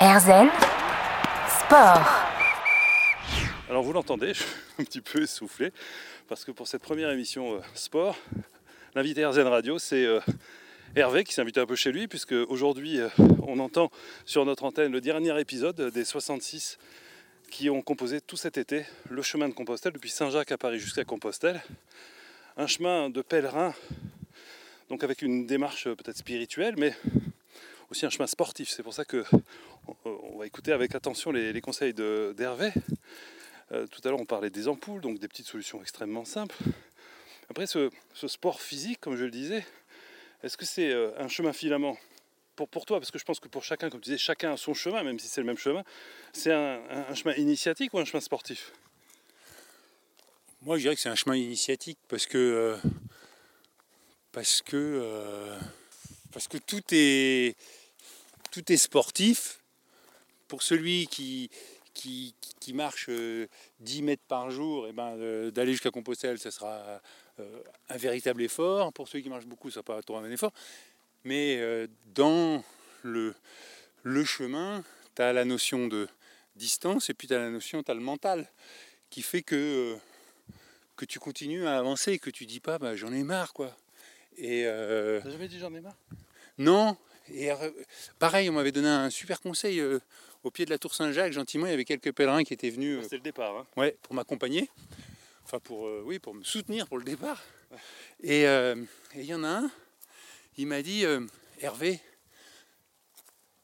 Erzen Sport. Alors vous l'entendez, je suis un petit peu essoufflé parce que pour cette première émission euh, sport, l'invité RZN Radio, c'est euh, Hervé qui s'est invité un peu chez lui puisque aujourd'hui euh, on entend sur notre antenne le dernier épisode des 66 qui ont composé tout cet été le chemin de Compostelle depuis Saint-Jacques à Paris jusqu'à Compostelle. Un chemin de pèlerin, donc avec une démarche peut-être spirituelle, mais aussi un chemin sportif. C'est pour ça que on va écouter avec attention les, conseils d'Hervé. Euh, tout à l'heure, on parlait des ampoules, donc des petites solutions extrêmement simples. Après, ce, sport physique, comme je le disais, est-ce que c'est euh, un chemin filament pour, pour toi? Parce que je pense que pour chacun, comme tu disais, chacun a son chemin, même si c'est le même chemin. C'est un, chemin initiatique ou un chemin sportif? Moi, je dirais que c'est un chemin initiatique parce que. Euh, parce que. Parce que tout est. Tout est sportif. Pour celui qui, qui, marche 10 euh, mètres par jour, et eh ben, euh, d'aller jusqu'à Compostelle, ce sera euh, un véritable effort. Pour ceux qui marchent beaucoup, ça pas trop un effort. Mais dans le, le chemin, tu as la notion de distance et puis tu as la notion, tu as le mental qui fait que, que tu continues à avancer, que tu dis pas bah, j'en ai marre quoi. Et T'as jamais dit j'en ai marre? Non. Et pareil, on m'avait donné un super conseil au pied de la tour Saint-Jacques, gentiment, il y avait quelques pèlerins qui étaient venus. C'était le départ. Hein. Ouais, pour m'accompagner. Enfin, pour, euh, oui, pour me soutenir pour le départ. Euh, et il y en a un, il m'a dit euh, Hervé,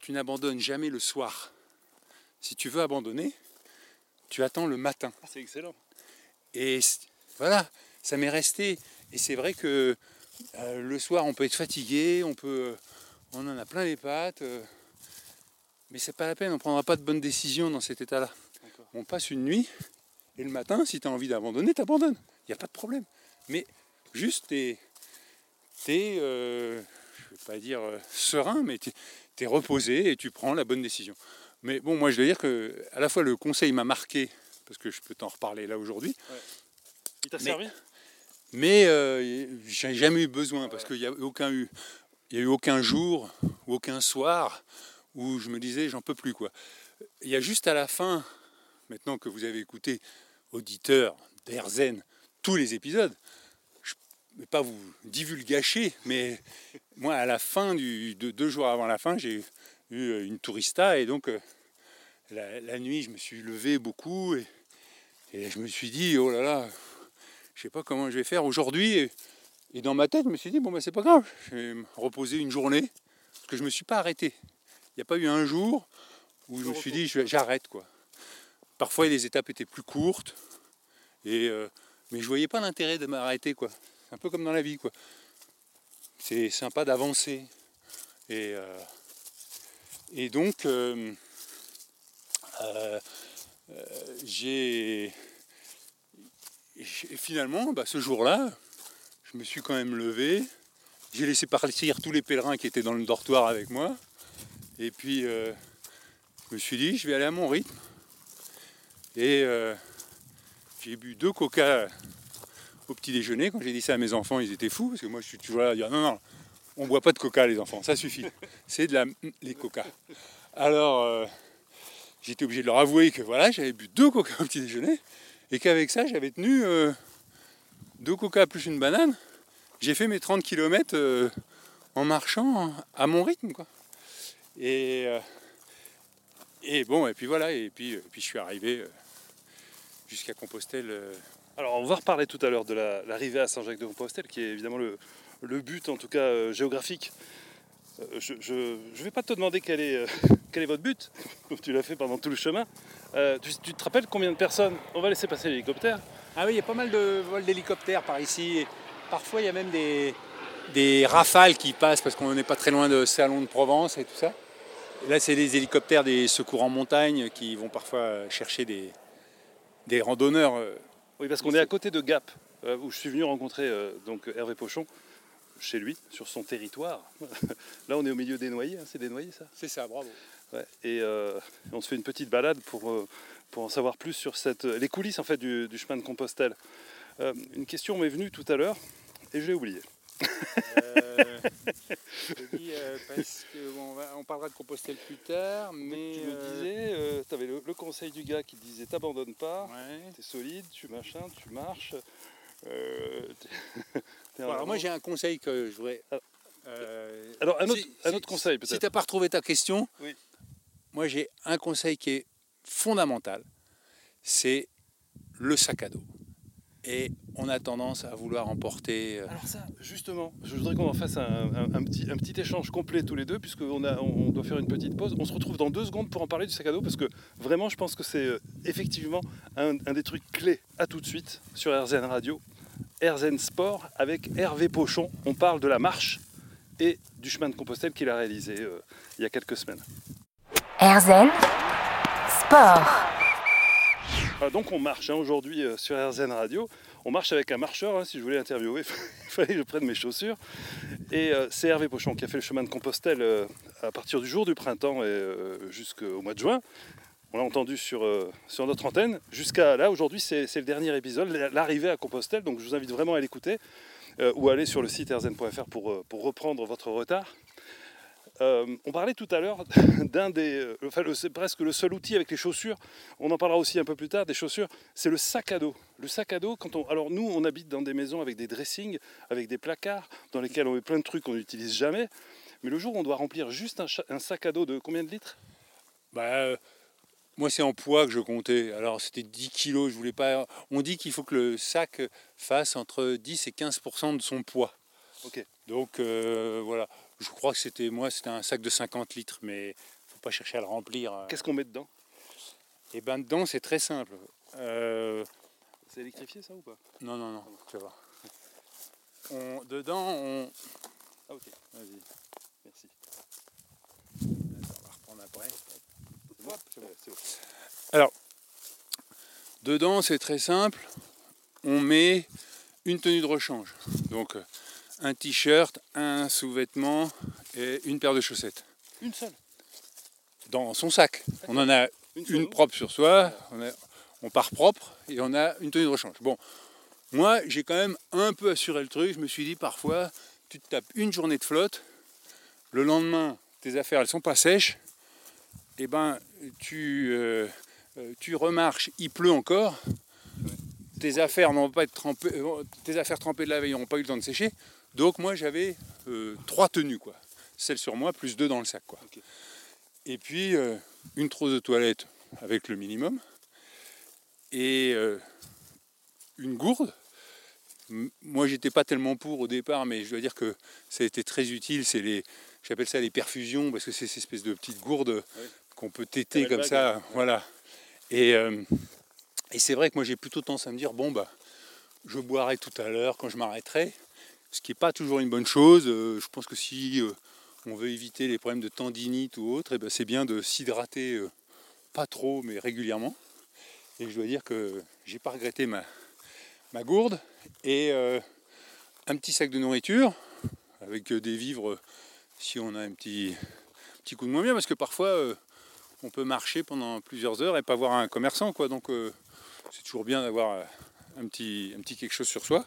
tu n'abandonnes jamais le soir. Si tu veux abandonner, tu attends le matin. Ah, c'est excellent. Et voilà, ça m'est resté. Et c'est vrai que le soir, on peut être fatigué, on peut, on en a plein les pattes. Mais c'est pas la peine, on ne prendra pas de bonnes décisions dans cet état-là. On passe une nuit, et le matin, si tu as envie d'abandonner, tu abandonnes. Il n'y a pas de problème. Mais juste, tu es, euh, je ne vais pas dire euh, serein, mais tu es, reposé et tu prends la bonne décision. Mais bon, moi je dois dire que à la fois le conseil m'a marqué, parce que je peux t'en reparler là aujourd'hui. Il t'a servi? Mais euh, j'ai jamais eu besoin, parce qu'il n'y a, y a eu aucun jour ou aucun soir où je me disais j'en peux plus quoi. Il y a juste à la fin, maintenant que vous avez écouté auditeur d'Erzen tous les épisodes, je ne vais pas vous divulgacher, mais moi à la fin de, deux jours avant la fin, j'ai eu une tourista et donc euh, la, nuit je me suis levé beaucoup et, je me suis dit oh là là, je sais pas comment je vais faire aujourd'hui. Et, dans ma tête, je me suis dit bon ben c'est pas grave, je vais me reposer une journée parce que je me suis pas arrêté. Il n'y a pas eu un jour où je me suis dit j'arrête quoi. Parfois les étapes étaient plus courtes, et, euh, mais je voyais pas l'intérêt de m'arrêter quoi. C'est un peu comme dans la vie quoi. C'est sympa d'avancer. Et, euh, et donc euh, j'ai finalement bah, ce jour-là, je me suis quand même levé. J'ai laissé partir tous les pèlerins qui étaient dans le dortoir avec moi. Et puis, euh, je me suis dit, je vais aller à mon rythme. Et euh, j'ai bu deux coca au petit déjeuner. Quand j'ai dit ça à mes enfants, ils étaient fous, parce que moi, je suis toujours là à dire, non, non, on ne boit pas de coca, les enfants, ça suffit. C'est de la les coca. Alors, euh, j'étais obligé de leur avouer que voilà, j'avais bu deux coca au petit déjeuner, et qu'avec ça, j'avais tenu deux coca plus une banane. J'ai fait mes 30 km en marchant à mon rythme, quoi. Et, euh, bon, et puis voilà, et puis, euh, puis je suis arrivé euh, jusqu'à Compostelle. Alors on va reparler tout à l'heure de l'arrivée à Saint-Jacques-de-Compostelle, qui est évidemment le, le, but, en tout cas géographique. Je ne vais pas te demander quel est, quel est votre but, tu l'as fait pendant tout le chemin. Tu, tu, te rappelles combien de personnes On va laisser passer l'hélicoptère? Ah oui, il y a pas mal de vols d'hélicoptères par ici. Parfois, il y a même des, des rafales qui passent parce qu'on n'est pas très loin de Salon de Provence et tout ça. Là, c'est des hélicoptères des secours en montagne qui vont parfois chercher des, des randonneurs. Euh, oui, parce qu'on est à côté de Gap, euh, où je suis venu rencontrer euh, donc Hervé Pochon, chez lui, sur son territoire. Là, on est au milieu des noyers, hein, c'est des noyers, ça? C'est ça, bravo. et on se fait une petite balade pour, pour en savoir plus sur cette, les coulisses en fait, du, chemin de Compostelle. une question m'est venue tout à l'heure, et je l'ai oubliée. Euh, je dis, euh, parce que bon, on, va- on parlera de Compostelle plus tard, mais. tu me euh, disais, tu avais le, le conseil du gars qui disait t'abandonnes pas, ouais. t'es solide, tu machin, tu marches. Euh, alors moi j'ai un conseil que je voudrais. Alors- euh, Alors, un autre, si- un si- autre conseil Si peut-être. tu n'as pas retrouvé ta question, Oui. moi j'ai un conseil qui est fondamental, c'est le sac à dos. Et on a tendance à vouloir emporter. euh, Alors ça, justement, je voudrais qu'on en fasse un, un- un petit, un petit échange complet tous les deux, puisqu'on a, on doit faire une petite pause. On se retrouve dans deux secondes pour en parler du sac à dos, parce que vraiment, je pense que c'est euh, effectivement un, un des trucs clés à tout de suite sur RZN Radio, RZN Sport, avec Hervé Pochon. On parle de la marche et du chemin de Compostelle qu'il a réalisé euh, il y a quelques semaines. RZN Sport. Ah, donc on marche hein, aujourd'hui euh, sur RZN Radio. On marche avec un marcheur, hein, si je voulais interviewer, il fallait que je prenne mes chaussures. Et euh, c'est Hervé Pochon qui a fait le chemin de Compostelle à partir du jour du printemps et jusqu'au mois de juin. On l'a entendu sur, euh, sur notre antenne. Jusqu'à là, aujourd'hui, c'est le dernier épisode, l'arrivée à Compostelle. Donc je vous invite vraiment à l'écouter euh, ou à aller sur le site rzn.fr pour, euh, pour reprendre votre retard. On parlait tout à l'heure d'un des. Enfin, c'est presque le seul outil avec les chaussures. On en parlera aussi un peu plus tard des chaussures. C'est le sac à dos. Le sac à dos, quand on. Alors, nous, on habite dans des maisons avec des dressings, avec des placards, dans lesquels on met plein de trucs qu'on n'utilise jamais. Mais le jour où on doit remplir juste un, un sac à dos de combien de litres? Bah, moi, c'est en poids que je comptais. Alors, c'était 10 kilos. Je voulais pas. On dit qu'il faut que le sac fasse entre 10 et 15% de son poids. Ok. Donc, euh, voilà. Je crois que c'était moi, c'était un sac de 50 litres, mais faut pas chercher à le remplir. Qu'est-ce qu'on met dedans? Et ben dedans, c'est très simple. Euh, C'est électrifié ça ou pas? Non, non, non. Tu vas voir. On- dedans, on. Ah, ok. Vas-y. Merci. On va reprendre après. Bon. Dedans, c'est très simple. On met une tenue de rechange. Donc, un t-shirt, un sous-vêtement et une paire de chaussettes. Une seule Dans son sac. On en a Une, propre sur soi, on, a- on part propre et on a une tenue de rechange. Bon, moi j'ai quand même un peu assuré le truc. Je me suis dit parfois, tu te tapes une journée de flotte, le lendemain tes affaires elles sont pas sèches, et ben tu, euh, euh, tu remarches, il pleut encore, tes affaires n'ont pas être trempées, euh, tes affaires trempées de la veille n'ont pas eu le temps de sécher. Donc moi j'avais euh, trois tenues quoi, celle sur moi plus deux dans le sac quoi. Et puis euh, une trousse de toilette avec le minimum et euh, une gourde. Moi, j'étais pas tellement pour au départ, mais je dois dire que ça a été très utile. C'est les, j'appelle ça les perfusions parce que c'est ces espèces de petites gourdes qu'on peut téter Comme ça, bague. voilà. Et, euh, et c'est vrai que moi, j'ai plutôt tendance à me dire bon bah, je boirai tout à l'heure quand je m'arrêterai, ce qui n'est pas toujours une bonne chose. Euh, je pense que si euh, on veut éviter les problèmes de tendinite ou autre, eh ben, c'est bien de s'hydrater, pas trop, mais régulièrement. Et je dois dire que j'ai pas regretté ma, ma gourde et euh, un petit sac de nourriture avec des vivres si on a un petit, petit coup de moins bien, parce que parfois euh, on peut marcher pendant plusieurs heures et pas voir un commerçant, quoi. Donc euh, c'est toujours bien d'avoir euh, un petit, un petit quelque chose sur soi.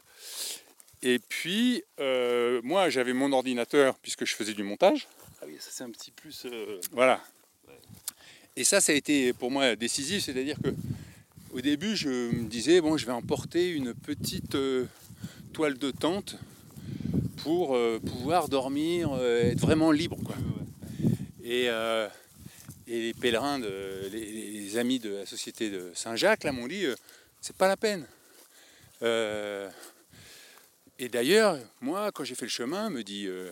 Et puis, euh, moi, j'avais mon ordinateur puisque je faisais du montage. Ah oui, ça c'est un petit plus. euh, Voilà. Et ça, ça a été pour moi décisif, c'est-à-dire que au début, je me disais bon, je vais emporter une petite euh, toile de tente pour pouvoir dormir, être vraiment libre, quoi. Et, et les pèlerins, les, amis de la société de Saint-Jacques, là, m'ont dit euh, c'est pas la peine. Euh, et d'ailleurs, moi, quand j'ai fait le chemin, me dit euh,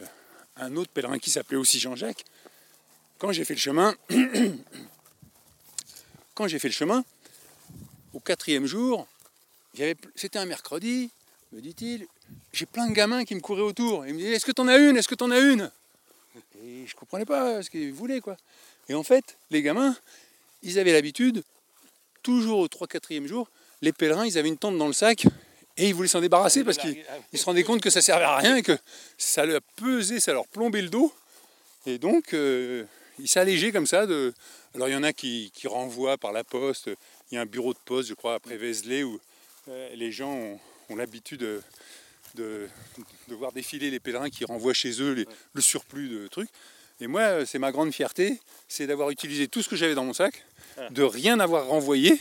un autre pèlerin qui s'appelait aussi Jean-Jacques, quand j'ai fait le chemin, quand j'ai fait le chemin, au quatrième jour, c'était un mercredi, me dit-il, j'ai plein de gamins qui me couraient autour. Il me disaient, est-ce que t'en as une? Est-ce que t'en as une? Et je comprenais pas ce qu'ils voulaient, quoi. Et en fait, les gamins, ils avaient l'habitude, toujours au 3-4e jour, les pèlerins, ils avaient une tente dans le sac et ils voulaient s'en débarrasser parce qu'ils Ah se rendaient compte que ça servait à rien et que ça leur pesait, ça leur plombait le dos. Et donc, euh, ils s'allégeaient comme ça. De... Alors, il y en a qui, qui renvoient par la poste. Il y a un bureau de poste, je crois, après Vézelay, où euh, les gens ont, ont l'habitude euh, de, de voir défiler les pèlerins qui renvoient chez eux les- le surplus de trucs. Et moi, euh, c'est ma grande fierté, c'est d'avoir utilisé tout ce que j'avais dans mon sac, Ah. de rien avoir renvoyé,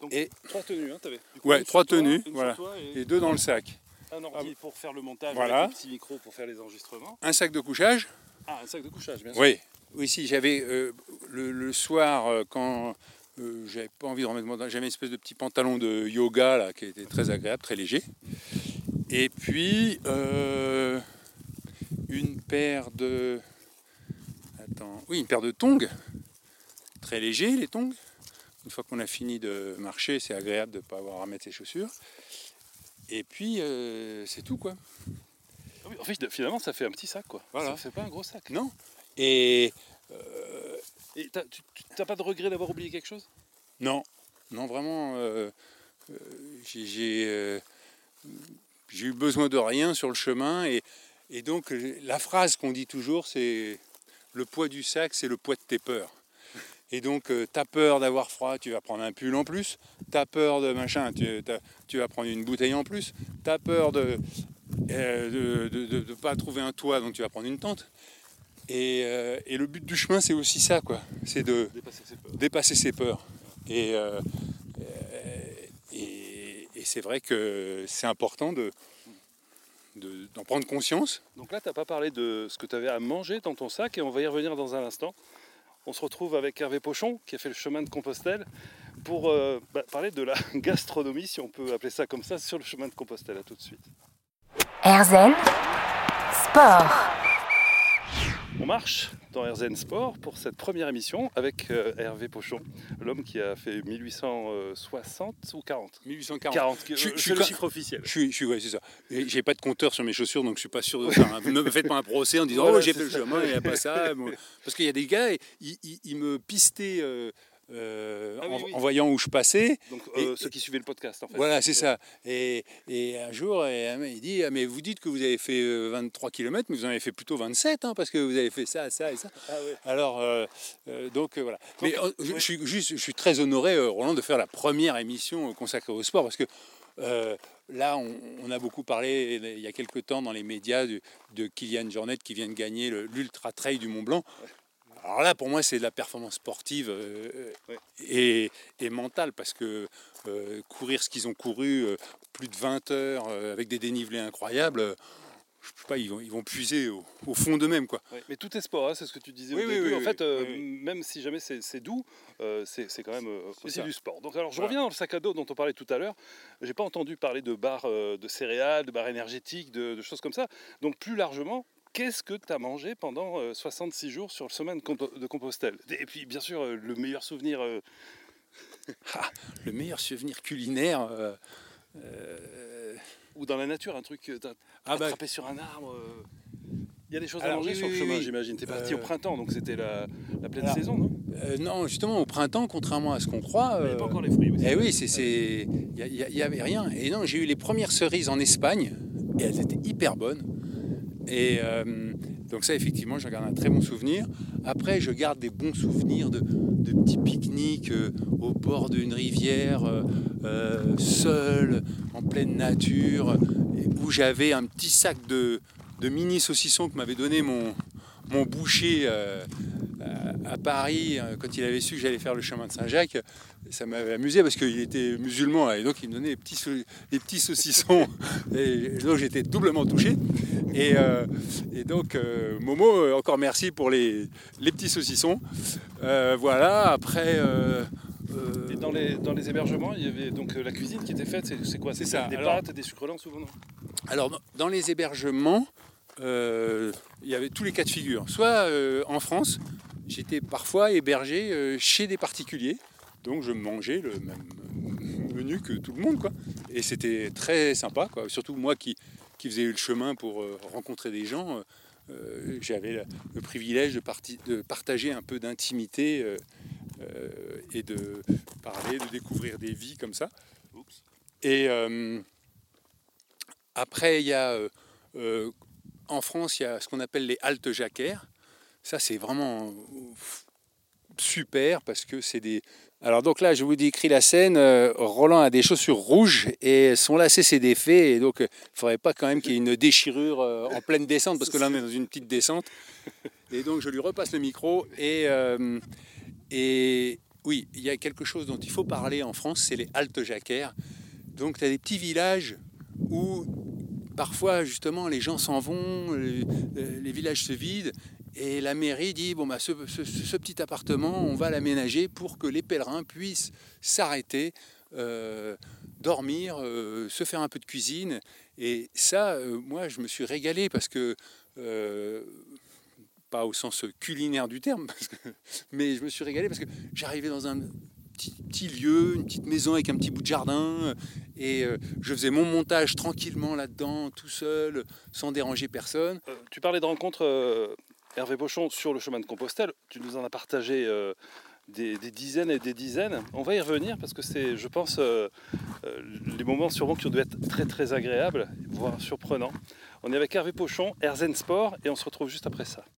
Donc, Et- trois tenues, hein, t'avais. Du Ouais, trois toi, tenues, voilà. et et deux dans le sac. un ordi pour faire le montage Voilà. le petit micro pour faire les enregistrements. Un sac de couchage. Ah, un sac de couchage, bien sûr. Oui. Oui, si, j'avais euh, le, le soir, euh, quand euh, j'avais pas envie de remettre mon... J'avais une espèce de petit pantalon de yoga, là, qui était très agréable, très léger. Et puis, euh, une paire de... Attends, oui, une paire de tongs, très léger, les tongs. Une fois qu'on a fini de marcher, c'est agréable de ne pas avoir à mettre ses chaussures. Et puis, euh, c'est tout, quoi. En fait, finalement, ça fait un petit sac, quoi. Voilà. Ça fait pas un gros sac. Non Et Et t'as, tu t'as pas de regret d'avoir oublié quelque chose? Non, non, vraiment, euh, euh, j'ai- j'ai euh, eu besoin de rien sur le chemin. Et, et donc, euh, la phrase qu'on dit toujours, c'est le poids du sac, c'est le poids de tes peurs. Et donc, tu as peur d'avoir froid, tu vas prendre un pull en plus. Tu as peur de machin, tu, t'as- tu vas prendre une bouteille en plus. Tu as peur de ne de, pas trouver un toit, donc tu vas prendre une tente. Et, euh, et le but du chemin, c'est aussi ça, quoi. C'est de, Dépasser ses peurs. dépasser ses peurs. Et, euh, euh, et, et c'est vrai que c'est important de, de- d'en prendre conscience. Donc là, t'as pas parlé de ce que tu avais à manger dans ton sac et on va y revenir dans un instant. On se retrouve avec Hervé Pochon qui a fait le chemin de Compostelle pour euh, bah, parler de la gastronomie, si on peut appeler ça comme ça, sur le chemin de Compostelle. À tout de suite. Erzen Sport. On marche dans RZN Sport pour cette première émission avec euh, Hervé Pochon, l'homme qui a fait 1860 ou 40 1840. 40, qui- Je- euh, je suis c'est le quand- chiffre officiel. Je suis, je suis ouais, c'est ça. J'ai pas de compteur sur mes chaussures, donc je suis pas sûr de faire. Ne me faites pas un procès en disant Voilà, oh j'ai fait le chemin, il n'y a pas ça. Bon, Parce qu'il y a des gars, ils, ils- ils me pistaient euh, euh, Ah oui, en, oui. en voyant où je passais. Donc euh, Et- ceux qui suivaient le podcast en fait. Voilà, c'est ça. Et, et un jour, il dit ah, Mais vous dites que vous avez fait euh, 23 km, mais vous en avez fait plutôt 27, hein, parce que vous avez fait ça, ça et ça. Ah. Alors, euh, euh, donc euh, voilà. Mais Donc, euh, je, ouais. je suis juste, je suis très honoré, euh, Roland, de faire la première émission euh, consacrée au sport, parce que euh, là, on, on a beaucoup parlé euh, il y a quelques temps dans les médias de, de Kylian Jornet qui vient de gagner l'Ultra Trail du Mont Blanc. Alors là, pour moi, c'est de la performance sportive euh, Ouais. et, et mentale, parce que euh, courir ce qu'ils ont couru, euh, plus de 20 heures, euh, avec des dénivelés incroyables, euh, je sais pas, ils vont, ils vont puiser au, au fond d'eux-mêmes, quoi. Ouais, mais tout est sport, hein, c'est ce que tu disais Oui, au oui, début. oui, en fait, euh, même si jamais c'est doux, euh, c'est quand même euh, aussi du sport. Donc, alors, je reviens dans le sac à dos dont on parlait tout à l'heure. J'ai pas entendu parler de barres euh, de céréales, de barres énergétiques, de, de choses comme ça. Donc, plus largement, qu'est-ce que tu as mangé pendant euh, 66 jours sur le chemin de, Compo- de Compostelle? Et puis, bien sûr, euh, le meilleur souvenir. euh, Le meilleur souvenir culinaire. euh, euh, ou dans la nature, un truc que tu as ah bah, attrapé sur un arbre. euh, Il y a des choses à manger oui, sur le oui, chemin, oui. j'imagine. Tu es parti Euh, au printemps, donc c'était la, la pleine alors, saison, non? euh, non, justement, au printemps, contrairement à ce qu'on croit. Il n'y euh, avait pas encore les fruits. aussi. Eh oui, il n'y avait rien. Et non, j'ai eu les premières cerises en Espagne, et elles étaient hyper bonnes. Et euh, donc ça, effectivement, j'en garde un très bon souvenir. Après, je garde des bons souvenirs de, petits pique-niques euh, au bord d'une rivière, euh, euh, seul, en pleine nature, où j'avais un petit sac de, mini saucissons que m'avait donné mon, boucher à- Paris quand il avait su que j'allais faire le chemin de Saint-Jacques. Ça m'avait amusé parce qu'il était musulman et donc il me donnait des petits, petits saucissons. Et donc j'étais doublement touché. Et, euh, et donc euh, Momo, euh, encore merci pour les, les petits saucissons. Euh, voilà, après. Et dans les, dans les hébergements, il y avait donc la cuisine qui était faite. C'est quoi? C'est ça. Des Alors- pâtes, des sucres lents souvent non? Alors, dans- les hébergements, il y avait tous les cas de figure. Soit en France, j'étais parfois hébergé chez des particuliers, donc je mangeais le même menu que tout le monde, quoi. Et c'était très sympa, quoi. Surtout moi qui, qui faisais le chemin pour euh, rencontrer des gens, euh, euh, j'avais le, privilège de, parti- de partager un peu d'intimité et de parler, de découvrir des vies comme ça. Et après, il y a en France, il y a ce qu'on appelle les haltes jacquères. Ça, c'est vraiment. super parce que c'est des. Alors donc là, je vous décris la scène. euh, Roland a des chaussures rouges et son lacet s'est défait et donc euh, il ne faudrait pas quand même qu'il y ait une déchirure euh, en pleine descente parce que là on est dans une petite descente. Et donc je lui repasse le micro et oui, il y a quelque chose dont il faut parler en France, c'est les haltes jacquères. Donc tu as des petits villages où parfois justement les gens s'en vont, les villages se vident et la mairie dit bon bah ce, petit appartement on va l'aménager pour que les pèlerins puissent s'arrêter, euh, dormir, euh, se faire un peu de cuisine et ça euh, moi je me suis régalé parce que pas au sens culinaire du terme, mais je me suis régalé parce que j'arrivais dans un petit, lieu, une petite maison avec un petit bout de jardin, et je faisais mon montage tranquillement là-dedans, tout seul, sans déranger personne. Tu parlais de rencontres, Hervé Pochon, sur le chemin de Compostelle. Tu nous en as partagé euh, des, dizaines et des dizaines. On va y revenir parce que c'est, je pense, euh, euh, les moments sûrement qui ont dû être très très agréables, voire surprenants. On est avec Hervé Pochon, Erzen Sport, et on se retrouve juste après ça.